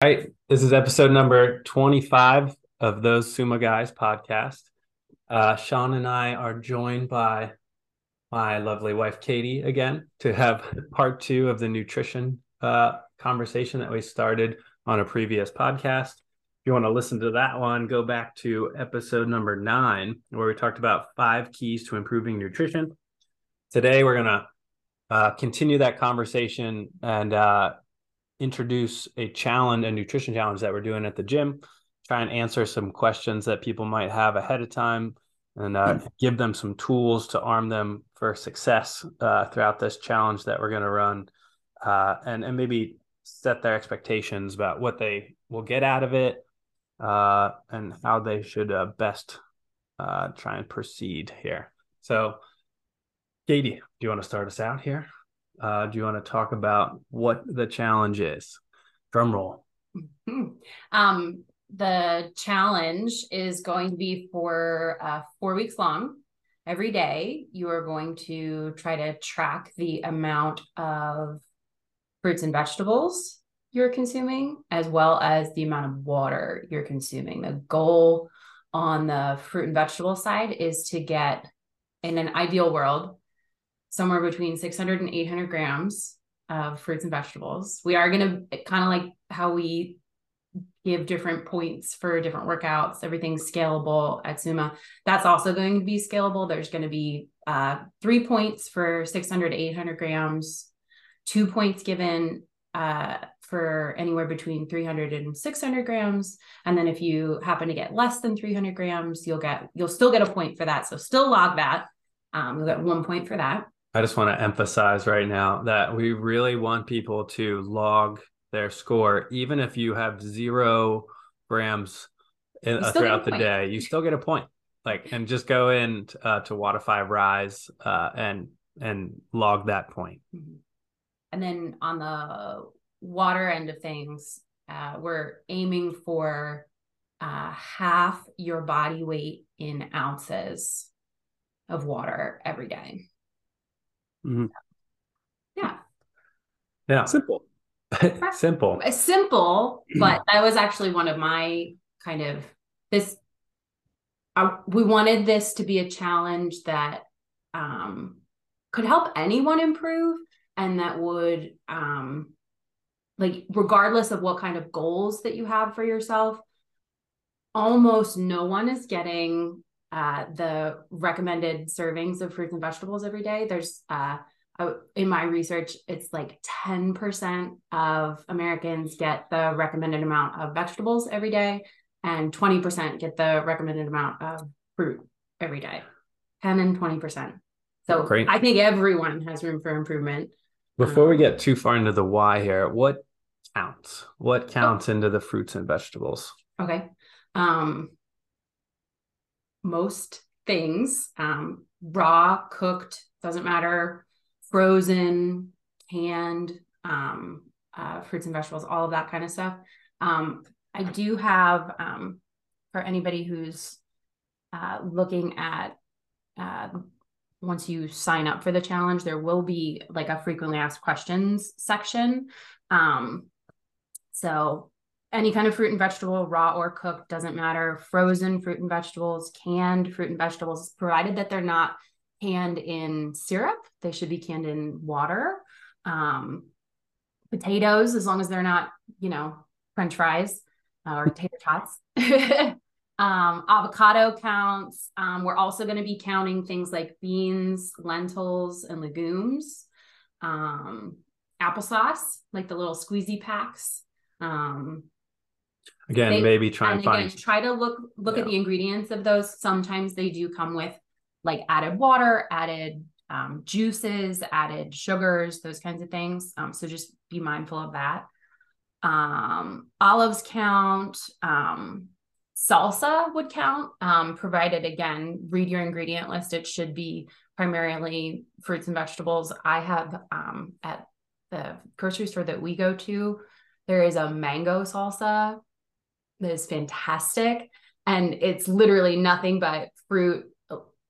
All right. This is episode number 25 of Those Suma Guys podcast. Uh, Sean and I are joined by my lovely wife, Katie, again to have part two of the nutrition uh, conversation that we started on a previous podcast. If you want to listen to that one, go back to episode number nine, where we talked about five keys to improving nutrition. Today, we're going to uh, continue that conversation and uh, introduce a challenge, a nutrition challenge that we're doing at the gym, try and answer some questions that people might have ahead of time and uh, mm-hmm. give them some tools to arm them for success uh, throughout this challenge that we're going to run uh, and, and maybe set their expectations about what they will get out of it uh, and how they should uh, best uh, try and proceed here. So, Katie, do you want to start us out here? Uh, do you want to talk about what the challenge is? Drum roll. Um, the challenge is going to be for uh, four weeks long. Every day, you are going to try to track the amount of fruits and vegetables you're consuming, as well as the amount of water you're consuming. The goal on the fruit and vegetable side is to get, in an ideal world, somewhere between 600 and 800 grams of fruits and vegetables. We are going to kind of like how we give different points for different workouts. Everything's scalable at Sumo. That's also going to be scalable. There's going to be uh, three points for 600 to 800 grams, two points given uh, for anywhere between 300 and 600 grams. And then if you happen to get less than 300 grams, you'll get, you'll still get a point for that. So still log that. Um, you'll get one point for that. I just want to emphasize right now that we really want people to log their score, even if you have zero grams in, uh, throughout the day, you still get a point. Like, and just go in uh, to Rise uh, and and log that point. Mm-hmm. And then on the water end of things, uh, we're aiming for uh, half your body weight in ounces of water every day. Mm-hmm. Yeah. Yeah. Simple. simple. Simple, but that was actually one of my kind of this. Uh, we wanted this to be a challenge that um, could help anyone improve and that would um, like regardless of what kind of goals that you have for yourself almost no one is getting uh, the recommended servings of fruits and vegetables every day. There's uh, in my research, it's like 10% of Americans get the recommended amount of vegetables every day, and 20% get the recommended amount of fruit every day. 10 and 20%. So Great. I think everyone has room for improvement. Before um, we get too far into the why here, what counts? What counts oh. into the fruits and vegetables? Okay. Um, most things um, raw, cooked, doesn't matter, frozen, canned, um, uh, fruits and vegetables, all of that kind of stuff. Um, I do have um, for anybody who's uh, looking at uh, once you sign up for the challenge, there will be like a frequently asked questions section. Um, so any kind of fruit and vegetable, raw or cooked, doesn't matter. Frozen fruit and vegetables, canned fruit and vegetables, provided that they're not canned in syrup, they should be canned in water. Um, potatoes, as long as they're not, you know, French fries uh, or tater tots. um, avocado counts. Um, we're also going to be counting things like beans, lentils, and legumes. Um, applesauce, like the little squeezy packs. Um, Again, they, maybe try and, and find again, try to look look yeah. at the ingredients of those. Sometimes they do come with like added water, added um, juices, added sugars, those kinds of things. Um, so just be mindful of that. Um, olives count. Um, salsa would count, um, provided again, read your ingredient list. It should be primarily fruits and vegetables. I have um, at the grocery store that we go to, there is a mango salsa that is fantastic. And it's literally nothing but fruit.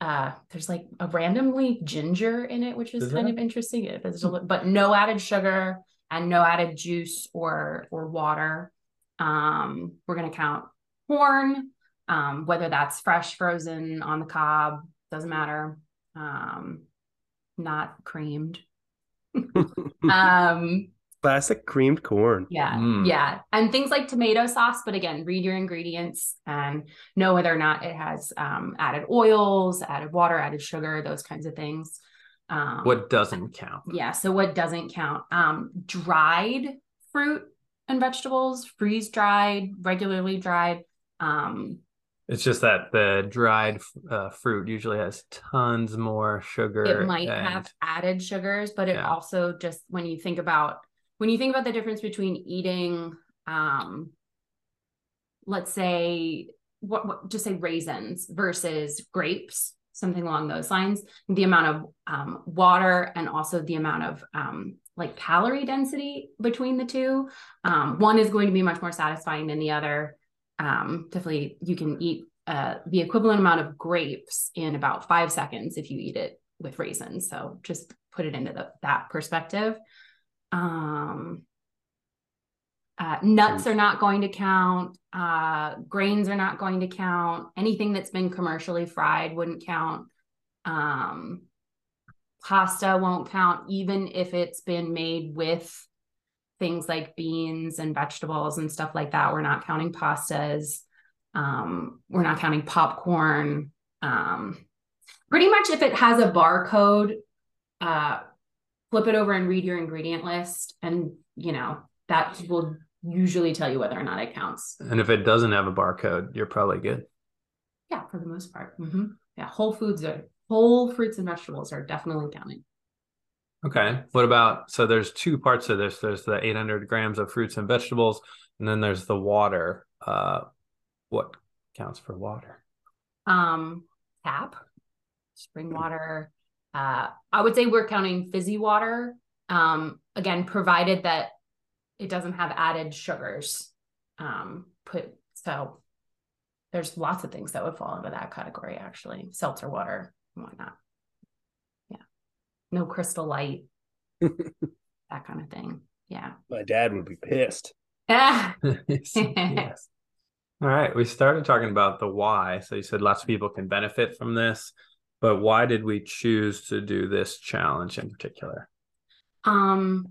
Uh, there's like a randomly ginger in it, which is, is kind that? of interesting. It is, but no added sugar and no added juice or or water. Um, we're going to count corn, um, whether that's fresh, frozen, on the cob, doesn't matter. Um, not creamed. um, Classic creamed corn. yeah, Mm. yeah. And things like tomato sauce, but again, read your ingredients and know whether or not it has um, added oils, added water, added sugar, those kinds of things. Um, What doesn't count? yeah. So what doesn't count? Um, dried fruit and vegetables, freeze dried, regularly dried. Um, It's just that the dried uh, fruit usually has tons more sugar. it might and- have added sugars, but it Yeah. also just when you think about when you think about the difference between eating, um, let's say what, what just say raisins versus grapes, something along those lines, the amount of um, water and also the amount of um, like calorie density between the two. Um, one is going to be much more satisfying than the other. Um, definitely, you can eat uh, the equivalent amount of grapes in about five seconds if you eat it with raisins. So just put it into the, that perspective. Um, uh, nuts are not going to count. Uh, grains are not going to count. Anything that's been commercially fried wouldn't count. Um, pasta won't count, even if it's been made with things like beans and vegetables and stuff like that. We're not counting pastas. Um, we're not counting popcorn. Um, pretty much if it has a barcode, uh, flip it over and read your ingredient list, and you know that will usually tell you whether or not it counts. And if it doesn't have a barcode, you're probably good. Yeah, for the most part. mm-hmm. Yeah, whole foods are whole fruits and vegetables are definitely counting. Okay. What about so there's two parts of this. There's the 800 grams of fruits and vegetables, and then there's the water. Uh, what counts for water? Um, tap, spring water. Uh, I would say we're counting fizzy water. Um, again, provided that it doesn't have added sugars. Um, put so there's lots of things that would fall into that category actually. Seltzer water and whatnot. Yeah. No crystal light. that kind of thing. Yeah. My dad would be pissed. Ah, yes. All right. We started talking about the why. So you said lots of people can benefit from this, but why did we choose to do this challenge in particular? Um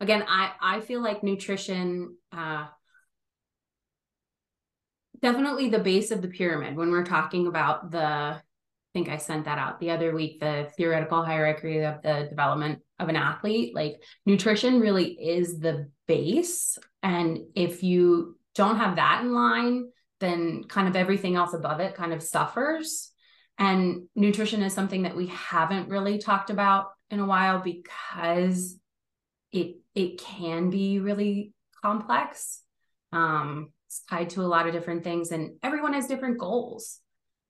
again, I I feel like nutrition uh definitely the base of the pyramid when we're talking about the I think I sent that out the other week the theoretical hierarchy of the development of an athlete. Like nutrition really is the base. And if you don't have that in line then kind of everything else above it kind of suffers and nutrition is something that we haven't really talked about in a while because it it can be really complex. Um it's tied to a lot of different things and everyone has different goals.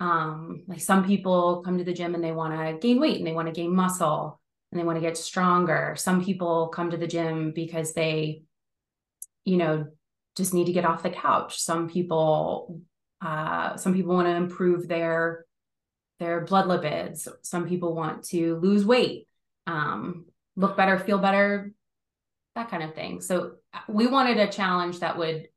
Um like some people come to the gym and they want to gain weight and they want to gain muscle and they want to get stronger. Some people come to the gym because they you know just need to get off the couch. Some people uh some people want to improve their their blood lipids. Some people want to lose weight um look better feel better that kind of thing. So we wanted a challenge that would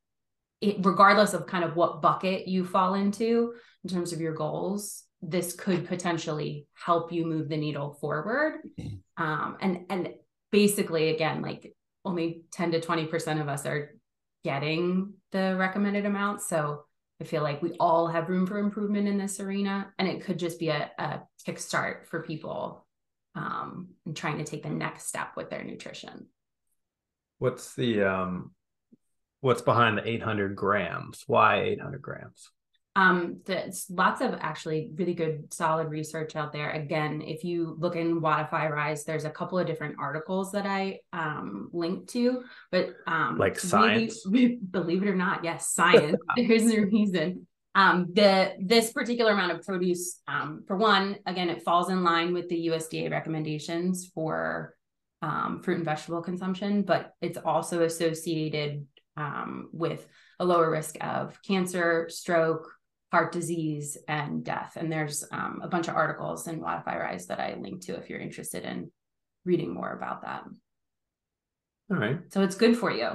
it, regardless of kind of what bucket you fall into in terms of your goals this could potentially help you move the needle forward. Um and and basically again like only 10 to 20 percent of us are getting the recommended amount. So i feel like we all have room for improvement in this arena and it could just be a, a kickstart for people um trying to take the next step with their nutrition What's the um what's behind the 800 grams? Why 800 grams? Um, there's lots of actually really good solid research out there. Again, if you look in Wodify Rise, there's a couple of different articles that I um linked to, but um Like really- science? believe it or not, yes, science. There's a reason. Um, the this particular amount of produce, um, for one, again, it falls in line with the USDA recommendations for um, fruit and vegetable consumption, but it's also associated um, with a lower risk of cancer, stroke, heart disease, and death. And there's um, a bunch of articles in Wodify Rise that I linked to if you're interested in reading more about that. All right. So it's good for you.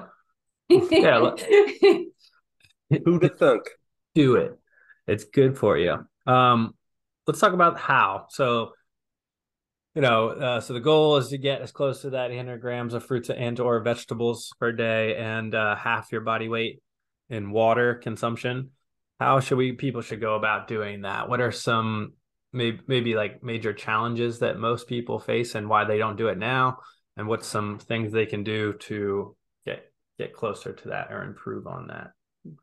Yeah, Who'd have thunk? do it. It's good for you. Um, let's talk about how. So, you know, uh, so the goal is to get as close to that 800 grams of fruits and or vegetables per day, and uh, half your body weight in water consumption. How should we people should go about doing that? What are some maybe maybe like major challenges that most people face, and why they don't do it now? And what's some things they can do to get get closer to that or improve on that?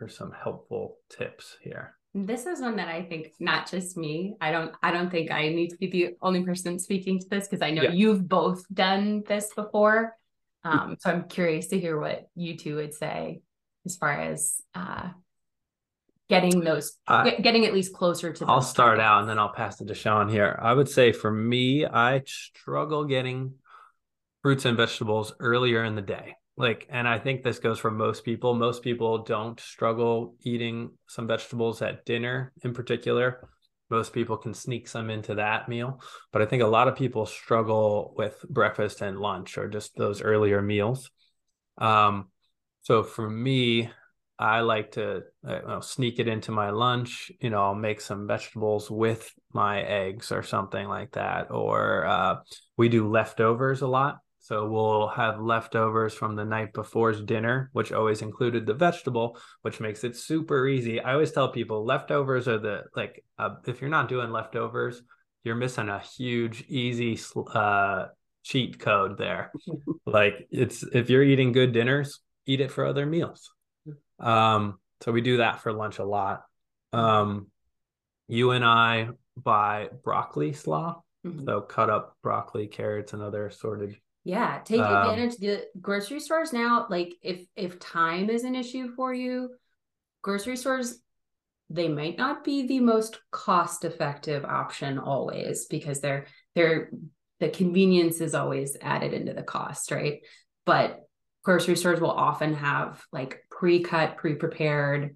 Or some helpful tips here. This is one that I think not just me. I don't I don't think I need to be the only person speaking to this because I know Yeah. you've both done this before. Um, so I'm curious to hear what you two would say as far as uh getting those I- getting at least closer to I'll start out and then I'll pass it to Sean here. I would say for me, I struggle getting fruits and vegetables earlier in the day. Like, and I think this goes for most people. Most people don't struggle eating some vegetables at dinner in particular. Most people can sneak some into that meal. But I think a lot of people struggle with breakfast and lunch or just those earlier meals. Um, so for me, I like to uh, you know, sneak it into my lunch. You know, I'll make some vegetables with my eggs or something like that. Or uh, we do leftovers a lot. So we'll have leftovers from the night before's dinner, which always included the vegetable, which makes it super easy. I always tell people leftovers are the like uh, if you're not doing leftovers, you're missing a huge easy uh, cheat code there. like it's if you're eating good dinners, eat it for other meals. Um, so we do that for lunch a lot. Um, you and I buy broccoli slaw. Mhm. So cut up broccoli, carrots, and other assorted. Yeah, take Um, advantage. The grocery stores now, like if if time is an issue for you, grocery stores they might not be the most cost effective option always because they're they're the convenience is always added into the cost, right? But grocery stores will often have like pre-cut, pre-prepared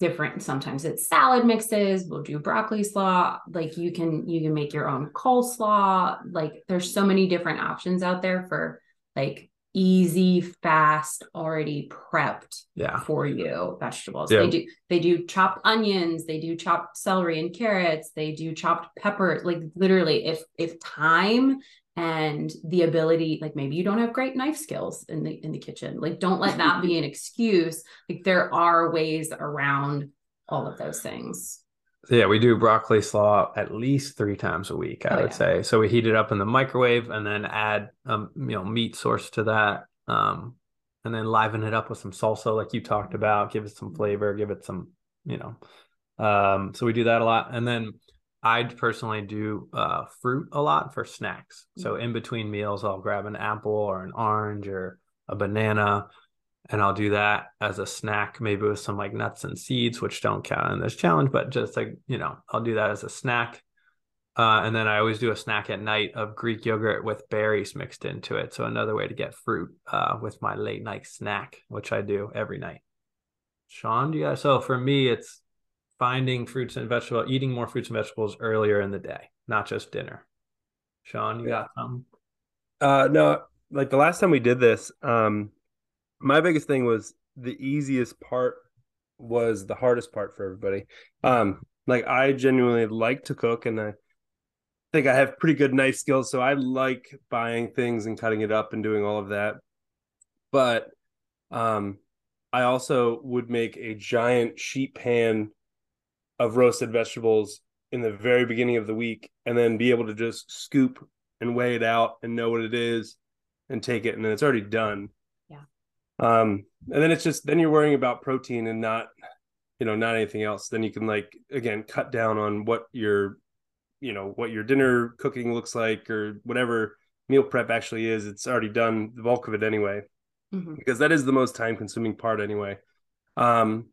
different sometimes it's salad mixes we'll do broccoli slaw like you can you can make your own coleslaw like there's so many different options out there for like easy fast already prepped Yeah. for you vegetables Yeah. they do they do chopped onions they do chopped celery and carrots they do chopped peppers like literally if if time and the ability like maybe you don't have great knife skills in the in the kitchen like don't let that be an excuse like there are ways around all of those things So yeah, we do broccoli slaw at least three times a week, I Oh, would yeah. say. So we heat it up in the microwave and then add um, you know, meat source to that. Um, and then liven it up with some salsa like you talked about, give it some flavor, give it some, you know. Um, so we do that a lot. And then I personally do uh fruit a lot for snacks. So in between meals, I'll grab an apple or an orange or a banana and I'll do that as a snack, maybe with some like nuts and seeds, which don't count in this challenge, but just like, you know, I'll do that as a snack. Uh, and then I always do a snack at night of Greek yogurt with berries mixed into it. So another way to get fruit uh, with my late night snack, which I do every night. Sean, do you guys? So for me, it's finding fruits and vegetables, eating more fruits and vegetables earlier in the day, not just dinner. Sean, you got something? Uh, no, like the last time we did this, um, my biggest thing was the easiest part was the hardest part for everybody. Um, like I genuinely like to cook, and I think I have pretty good knife skills, so I like buying things and cutting it up and doing all of that. But, um, I also would make a giant sheet pan of roasted vegetables in the very beginning of the week, and then be able to just scoop and weigh it out and know what it is and take it and then it's already done. Yeah. Um and then it's just then you're worrying about protein and not you know not anything else. Then you can like again cut down on what your you know what your dinner cooking looks like or whatever meal prep actually is. It's already done the bulk of it anyway Mhm. because that is the most time consuming part anyway. Um,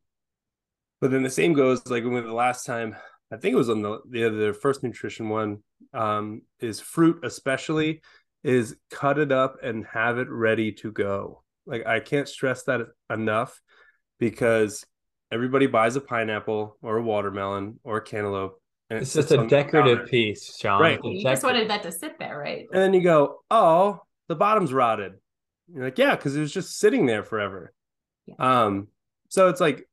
but then the same goes like when the last time I think it was on the the, the first nutrition one um, is fruit especially is cut it up and have it ready to go. Like I can't stress that enough because everybody buys a pineapple or a watermelon or a cantaloupe. And it It's just a decorative piece, Sean. Right. You just wanted that to sit there right And then you go, oh, the bottom's rotted. You're like, yeah, because it was just sitting there forever. Yeah. Um, so it's like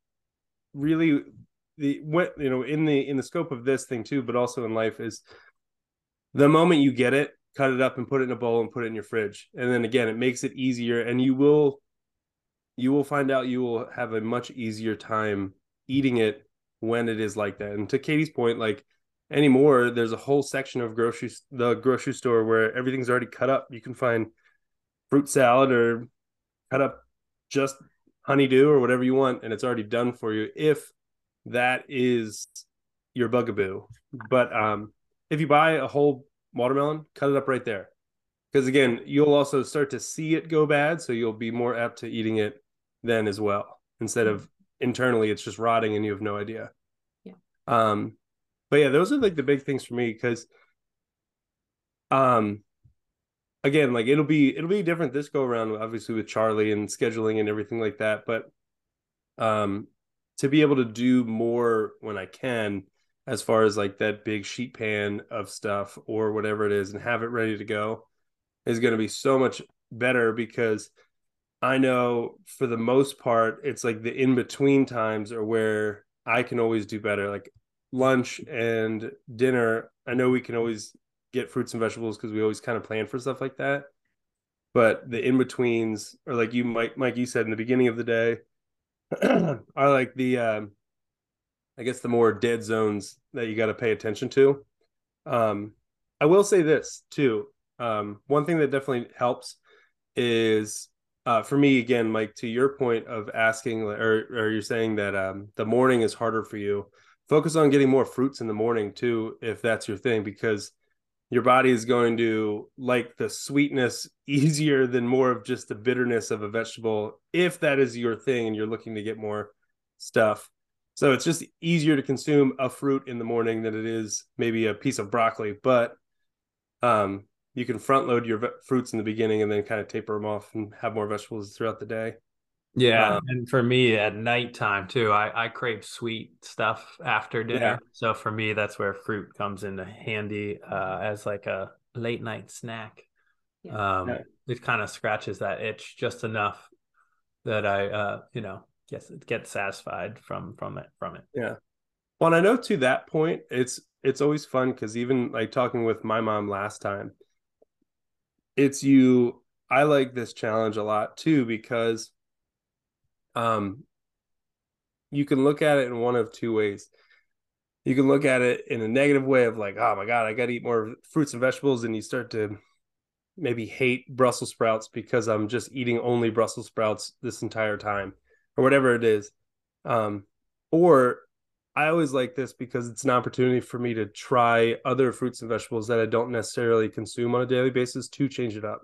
really the what you know in the in the scope of this thing too, but also in life is the moment you get it, cut it up and put it in a bowl and put it in your fridge, and then again, it makes it easier, and you will you will find out you will have a much easier time eating it when it is like that. And to Katie's point, like anymore, there's a whole section of grocery the grocery store where everything's already cut up. You can find fruit salad or cut up just honeydew or whatever you want, and it's already done for you if that is your bugaboo. But um, if you buy a whole watermelon, cut it up right there. Because again, you'll also start to see it go bad, so you'll be more apt to eating it then as well. Instead of internally, it's just rotting and you have no idea. Yeah. Um, but yeah, those are like the big things for me because, um, again, like it'll be it'll be different this go around, obviously with Charlie and scheduling and everything like that. But, um, to be able to do more when I can, as far as like that big sheet pan of stuff or whatever it is, and have it ready to go, is going to be so much better because I know for the most part, it's like the in between times are where I can always do better. Like lunch and dinner, I know we can always get fruits and vegetables because we always kind of plan for stuff like that. But the in betweens, or like you, Mike, Mike, you said in the beginning of the day, are like the, um, I guess, the more dead zones that you got to pay attention to. Um, I will say this too. Um, one thing that definitely helps is uh, for me again, Mike, to your point of asking, or or you're saying that um, the morning is harder for you. Focus on getting more fruits in the morning too, if that's your thing, because your body is going to like the sweetness easier than more of just the bitterness of a vegetable, if that is your thing and you're looking to get more stuff. So it's just easier to consume a fruit in the morning than it is maybe a piece of broccoli, but um, you can front load your fruits in the beginning and then kind of taper them off and have more vegetables throughout the day. Yeah, um, and for me at nighttime too, I I crave sweet stuff after dinner. Yeah. So for me, that's where fruit comes into handy uh, as like a late night snack. Yeah. Um, yeah. It kind of scratches that itch just enough that I, uh, you know, get get satisfied from from it from it. Yeah. Well, and I know to that point, it's it's always fun because even like talking with my mom last time, it's you i like this challenge a lot too because um you can look at it in one of two ways you can look at it in a negative way of like oh my god i gotta eat more fruits and vegetables and you start to maybe hate brussels sprouts because i'm just eating only brussels sprouts this entire time or whatever it is um or I always like this because it's an opportunity for me to try other fruits and vegetables that I don't necessarily consume on a daily basis to change it up.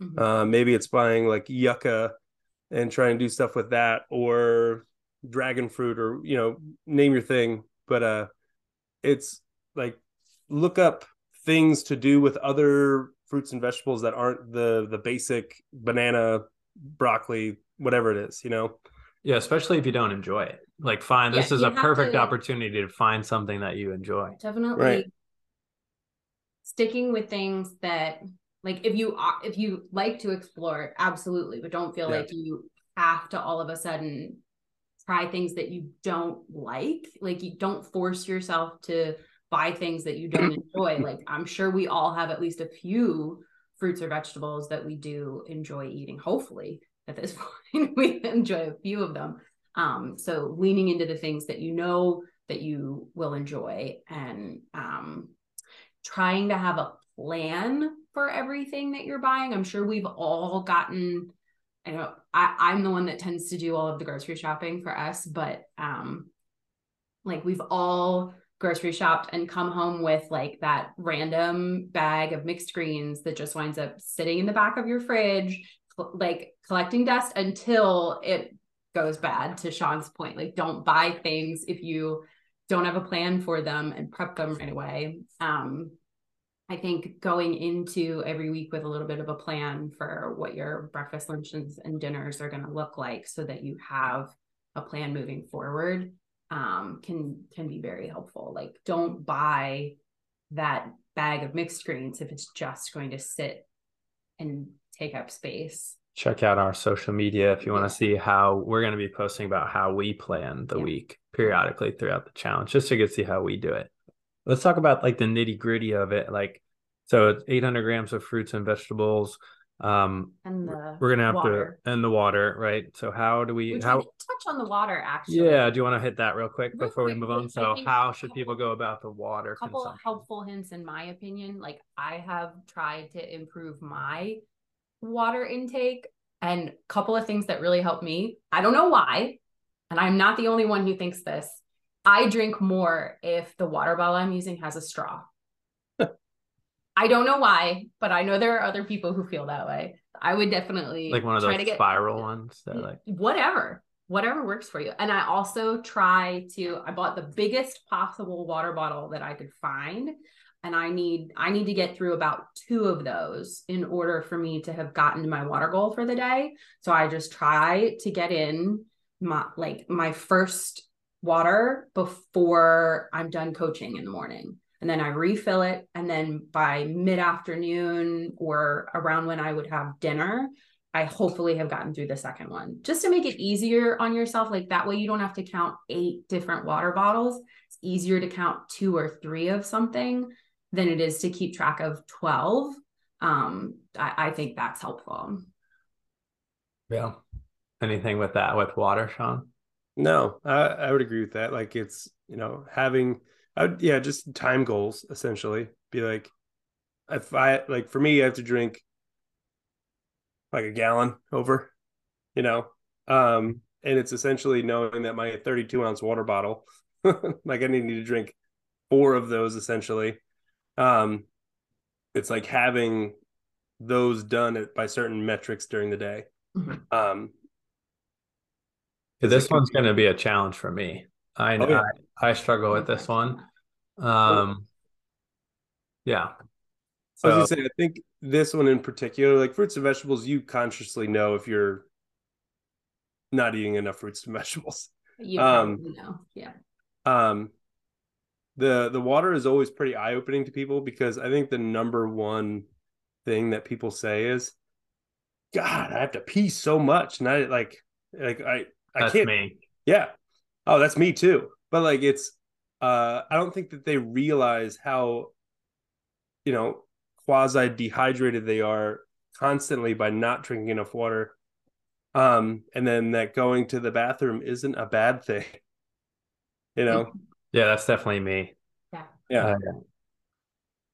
Mm-hmm. Uh, maybe it's buying like yucca and trying to do stuff with that, or dragon fruit, or you know, name your thing. But uh, it's like look up things to do with other fruits and vegetables that aren't the the basic banana, broccoli, whatever it is. You know. Yeah, especially if you don't enjoy it. Like, find yeah, this is a perfect to, opportunity to find something that you enjoy. Definitely. Right. Sticking with things that, like, if you if you like to explore, absolutely, but don't feel yeah. like you have to all of a sudden try things that you don't like. Like, you don't force yourself to buy things that you don't enjoy. Like, I'm sure we all have at least a few fruits or vegetables that we do enjoy eating. Hopefully, at this point. we enjoy a few of them. Um, so leaning into the things that you know that you will enjoy and um, trying to have a plan for everything that you're buying. I'm sure we've all gotten, I know I, I'm the one that tends to do all of the grocery shopping for us, but um, like we've all grocery shopped and come home with like that random bag of mixed greens that just winds up sitting in the back of your fridge like collecting dust until it goes bad to Sean's point. Like don't buy things if you don't have a plan for them and prep them right away. Um, I think going into every week with a little bit of a plan for what your breakfast, lunches, and dinners are going to look like so that you have a plan moving forward um, can can be very helpful. Like don't buy that bag of mixed greens if it's just going to sit and take up space check out our social media if you want to see how we're going to be posting about how we plan the Yeah. week periodically throughout the challenge, just so you can see how we do it. Let's talk about like the nitty gritty of it. Like, so it's 800 grams of fruits and vegetables. Um, And the we're gonna have water. to and the water, right? So how do we how? we didn't touch on the water actually. Yeah, do you want to hit that real quick Real before we move on? So how should people go about the water a couple helpful hints in my opinion like i have tried to improve my water intake and a couple of things that really help me i don't know why and i'm not the only one who thinks this i drink more if the water bottle i'm using has a straw. I don't know why but i know there are other people who feel that way. I would definitely Like one of those get spiral ones that like whatever whatever works for you. And i also try to i bought the biggest possible water bottle that i could find and i need i need to get through about two of those in order for me to have gotten to my water goal for the day. So i just try to get in my like my first water before i'm done coaching in the morning and then i refill it and then by mid afternoon or around when i would have dinner I hopefully have gotten through the second one just to make it easier on yourself. Like that way, you don't have to count eight different water bottles. It's easier to count two or three of something than it is to keep track of 12. Um, I, I think that's helpful. yeah. Anything with that with water, Sean? No, I, I would agree with that. Like it's, you know, having I would yeah, just time goals essentially. Be like if I like for me I have to drink like a gallon over, you know. Um and it's essentially knowing that my 32 ounce water bottle, like I need to drink four of those essentially. Um it's like having those done at, by certain metrics during the day. Mhm. Um Yeah, 'Cause it this could one's going to be a challenge for me. I Oh, yeah. I, I struggle with this one. Um, yeah. I was So gonna say, I think this one in particular, like fruits and vegetables, you consciously know if you're not eating enough fruits and vegetables. You Um, probably know. Yeah. Um, the the water is always pretty eye opening to people because I think the number one thing that people say is, "God, I have to pee so much," and I like like I I that's can't me. Yeah. Oh, that's me too. But like it's uh I don't think that they realize how you know quasi dehydrated they are constantly by not drinking enough water. Um and then that going to the bathroom isn't a bad thing. You know? Yeah, that's definitely me. Yeah. Yeah.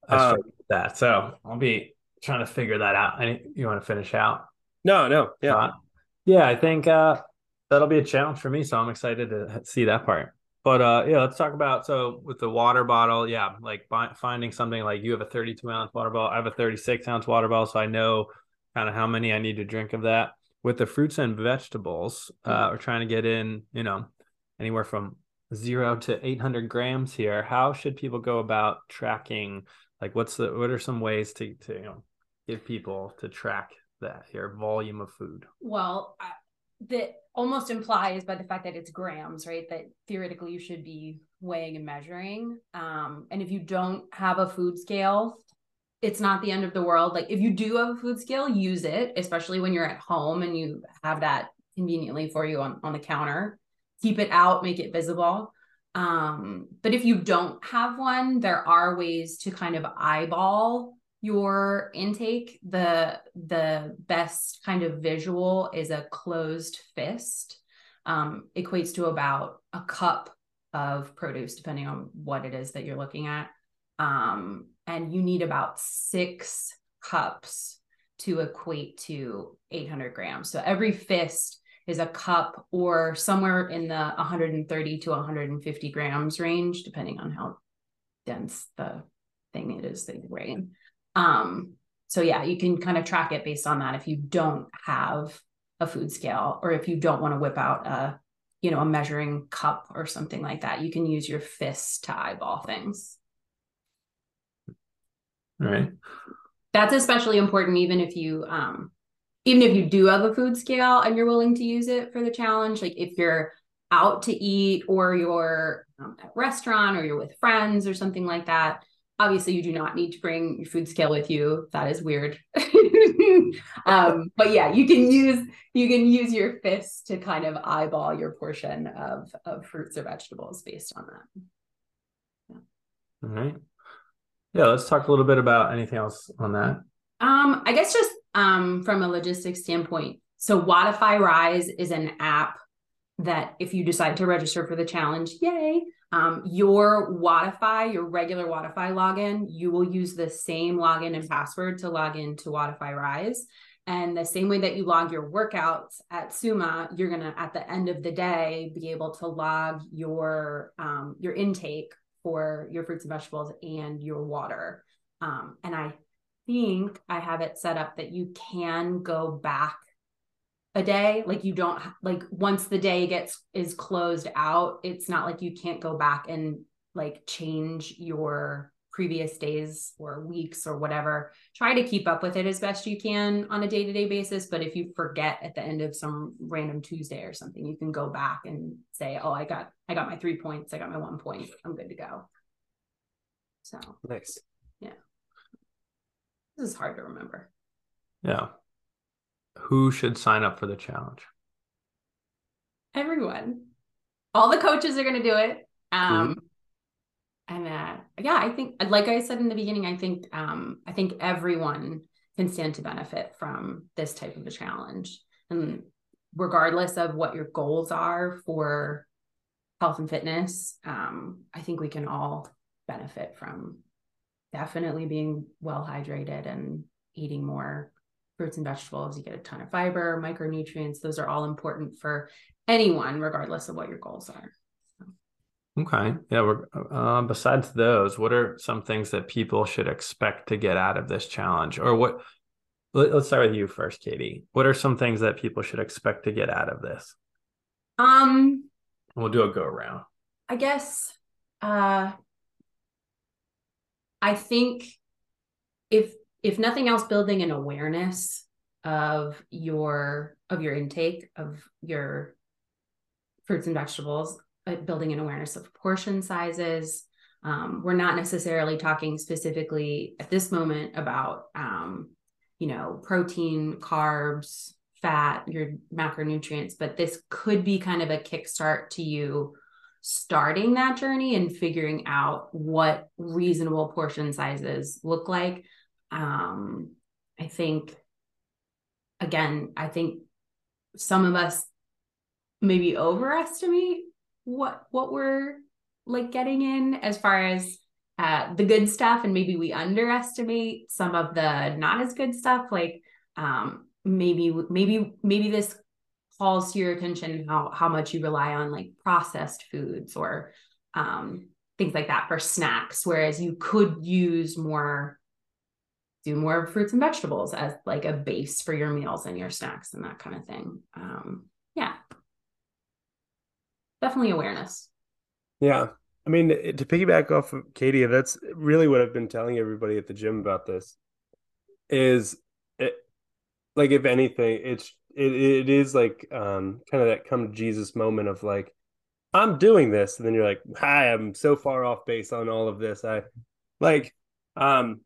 Uh, I Um, that. So I'll be trying to figure that out. Any, you want to finish out? No, no. Yeah. Uh, yeah, I think uh, that'll be a challenge for me. So I'm excited to see that part. But uh, yeah, let's talk about so with the water bottle. Yeah, like fi- finding something like you have a 32 ounce water bottle. I have a 36 ounce water bottle, so I know kind of how many I need to drink of that. With the fruits and vegetables, uh, we're trying to get in, you know, anywhere from zero to 800 grams here. How should people go about tracking? Like, what's the what are some ways to to you know give people to track that here volume of food? Well, that almost implies by the fact that it's grams, right? That theoretically you should be weighing and measuring. Um, and if you don't have a food scale, it's not the end of the world. Like if you do have a food scale, use it, especially when you're at home and you have that conveniently for you on, on the counter. Keep it out, make it visible. Um, but if you don't have one, there are ways to kind of eyeball your intake the the best kind of visual is a closed fist um, equates to about a cup of produce depending on what it is that you're looking at. Um, and you need about six cups to equate to 800 grams. So every fist is a cup or somewhere in the 130 to 150 grams range depending on how dense the thing it is that you're weighing um, so yeah, you can kind of track it based on that if you don't have a food scale or if you don't want to whip out a, you know, a measuring cup or something like that, you can use your fist to eyeball things. All right. That's especially important even if you um even if you do have a food scale and you're willing to use it for the challenge, like if you're out to eat or you're um, at a restaurant or you're with friends or something like that, obviously you do not need to bring your food scale with you. That is weird. Um, but yeah you can use you can use your fists to kind of eyeball your portion of of fruits or vegetables based on that. Yeah. all right. Yeah let's talk a little bit about anything else on that. Um i guess just um from a logistics standpoint so Wodify Rise is an app that if you decide to register for the challenge, yay, um, your Wodify, your regular Wodify login, you will use the same login and password to log into Wodify Rise. And the same way that you log your workouts at Suma, you're gonna at the end of the day be able to log your um, your intake for your fruits and vegetables and your water. Um, and I think I have it set up that you can go back a day like you don't like once the day gets is closed out it's not like you can't go back and like change your previous days or weeks or whatever. Try to keep up with it as best you can on a day-to-day basis but if you forget at the end of some random tuesday or something you can go back and say oh i got i got my three points i got my one point i'm good to go. So nice. yeah. This is hard to remember. Yeah who should sign up for the challenge? Everyone. All the coaches are going to do it. Um, mm-hmm. and uh, yeah, I think, like I said in the beginning, I think, um, I think everyone can stand to benefit from this type of a challenge. And regardless of what your goals are for health and fitness, um, I think we can all benefit from definitely being well hydrated and eating more fruits and vegetables. You get a ton of fiber, micronutrients. Those are all important for anyone, regardless of what your goals are. Okay. Yeah. We're, uh, besides those, what are some things that people should expect to get out of this challenge? Or what? Let, us start with you first, Katie. What are some things that people should expect to get out of this? Um, we'll do a go around. I guess. Uh, I think if if nothing else building an awareness of your of your intake of your fruits and vegetables uh, building an awareness of portion sizes. Um, we're not necessarily talking specifically at this moment about um, you know protein carbs fat your macronutrients but this could be kind of a kickstart to you starting that journey and figuring out what reasonable portion sizes look like um, I think, again, I think some of us maybe overestimate what what we're like getting in as far as uh, the good stuff, and maybe we underestimate some of the not as good stuff. Like um, maybe maybe maybe this calls to your attention how how much you rely on like processed foods or um, things like that for snacks, whereas you could use more do more fruits and vegetables as like a base for your meals and your snacks and that kind of thing. Um, yeah. Definitely awareness. Yeah. I mean, to piggyback off of Katie, that's really what I've been telling everybody at the gym about this is it, like, if anything, it's, it, it is like um, kind of that come to Jesus moment of like, I'm doing this. And then you're like, hi, I'm so far off base on all of this. I like, um,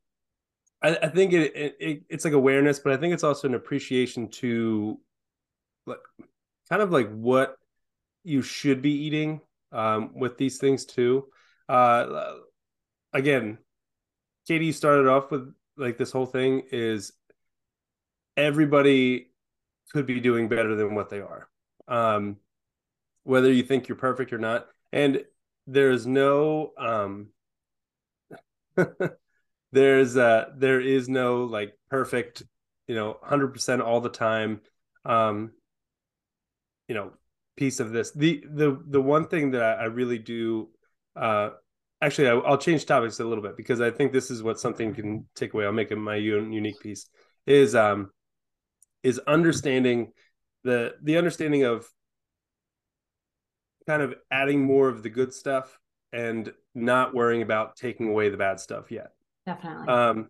I, I think it, it, it's like awareness, but I think it's also an appreciation to like kind of like what you should be eating um, with these things too. Uh, again, Katie started off with like this whole thing is everybody could be doing better than what they are. Um, whether you think you're perfect or not. And there's no um there's uh there is no like perfect you know 100% all the time um you know piece of this. The the the one thing that i, I really do uh actually I, will change topics a little bit because i think this is what something can take away. I'll make it my unique piece is um is understanding the the understanding of kind of adding more of the good stuff and not worrying about taking away the bad stuff yet Definitely. Um,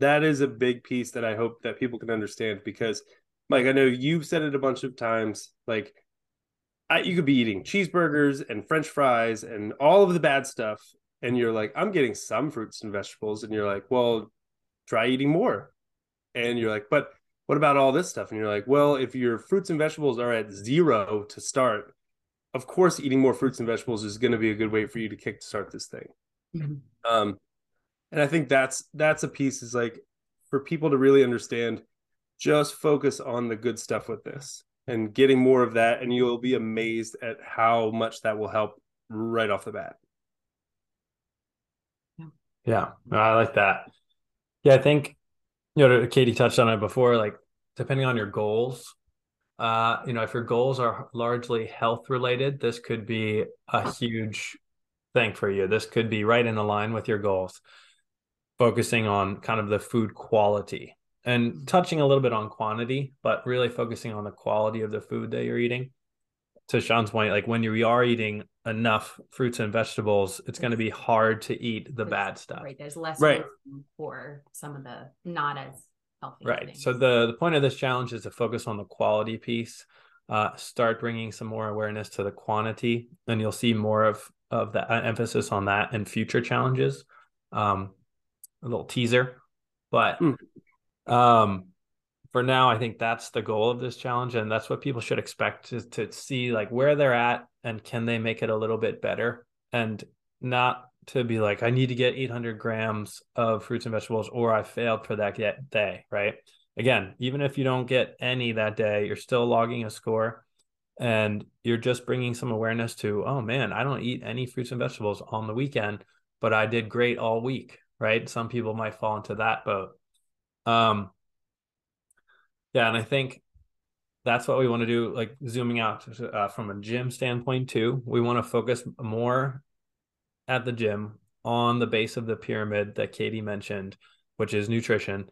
that is a big piece that I hope that people can understand because, Mike, I know you've said it a bunch of times. Like, I, you could be eating cheeseburgers and French fries and all of the bad stuff, and you're like, I'm getting some fruits and vegetables, and you're like, well, try eating more. And you're like, but what about all this stuff? And you're like, well, if your fruits and vegetables are at zero to start, of course, eating more fruits and vegetables is going to be a good way for you to kick start this thing. Mm-hmm. Um, and I think that's that's a piece is like for people to really understand, just focus on the good stuff with this and getting more of that, and you'll be amazed at how much that will help right off the bat. Yeah, I like that. Yeah, I think you know Katie touched on it before. Like depending on your goals, uh, you know, if your goals are largely health related, this could be a huge thing for you. This could be right in the line with your goals, focusing on kind of the food quality and touching a little bit on quantity, but really focusing on the quality of the food that you're eating. To Sean's point, like when you are eating enough fruits and vegetables, it's going to be hard to eat the bad stuff. Right. There's less right. for some of the not as healthy. Right. Things. So the the point of this challenge is to focus on the quality piece. Uh, start bringing some more awareness to the quantity, and you'll see more of of the uh, emphasis on that in future challenges. Um, a little teaser, but mm. um, for now, I think that's the goal of this challenge, and that's what people should expect is to see like where they're at and can they make it a little bit better, and not to be like I need to get 800 grams of fruits and vegetables or I failed for that day, right? Again, even if you don't get any that day, you're still logging a score, and you're just bringing some awareness to oh man, I don't eat any fruits and vegetables on the weekend, but I did great all week, right? Some people might fall into that boat. Um, yeah, and I think that's what we want to do. Like zooming out uh, from a gym standpoint too, we want to focus more at the gym on the base of the pyramid that Katie mentioned, which is nutrition.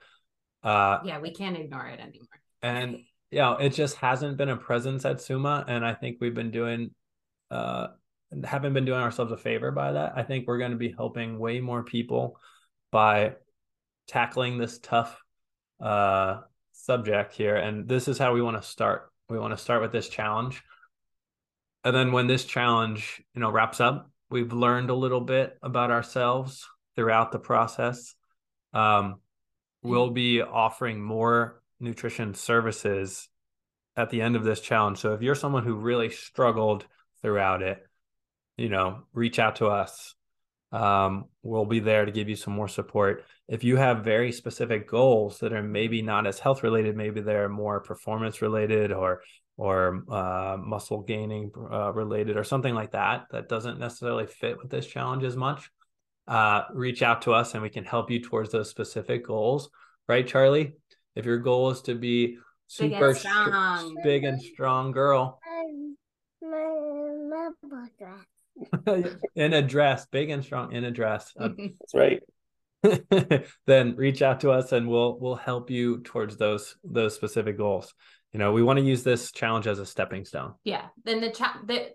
Uh, yeah, we can't ignore it anymore. And yeah, it just hasn't been a presence at Suma, and I think we've been doing, uh, haven't been doing ourselves a favor by that. I think we're going to be helping way more people by tackling this tough uh subject here. And this is how we want to start. We want to start with this challenge. And then when this challenge, you know, wraps up, we've learned a little bit about ourselves throughout the process. Um, we'll be offering more nutrition services at the end of this challenge. So if you're someone who really struggled throughout it, you know, reach out to us. Um, we'll be there to give you some more support if you have very specific goals that are maybe not as health related, maybe they're more performance related or or uh, muscle gaining uh, related or something like that that doesn't necessarily fit with this challenge as much, uh, reach out to us and we can help you towards those specific goals. Right, Charlie? If your goal is to be super big and strong, big and strong girl. in a dress, big and strong in a dress. Um, that's right. then reach out to us and we'll we'll help you towards those those specific goals. You know, we want to use this challenge as a stepping stone. Yeah. Then the cha- the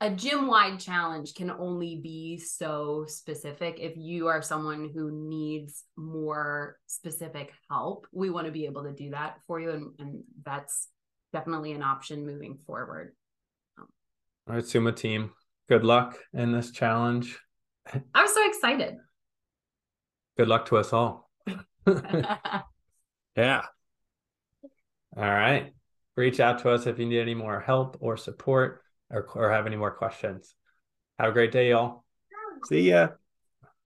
a gym wide challenge can only be so specific if you are someone who needs more specific help we want to be able to do that for you and, and that's definitely an option moving forward all right Suma team good luck in this challenge I'm so excited Good luck to us all. yeah. All right. Reach out to us if you need any more help or support or, or have any more questions. Have a great day, y'all. See ya.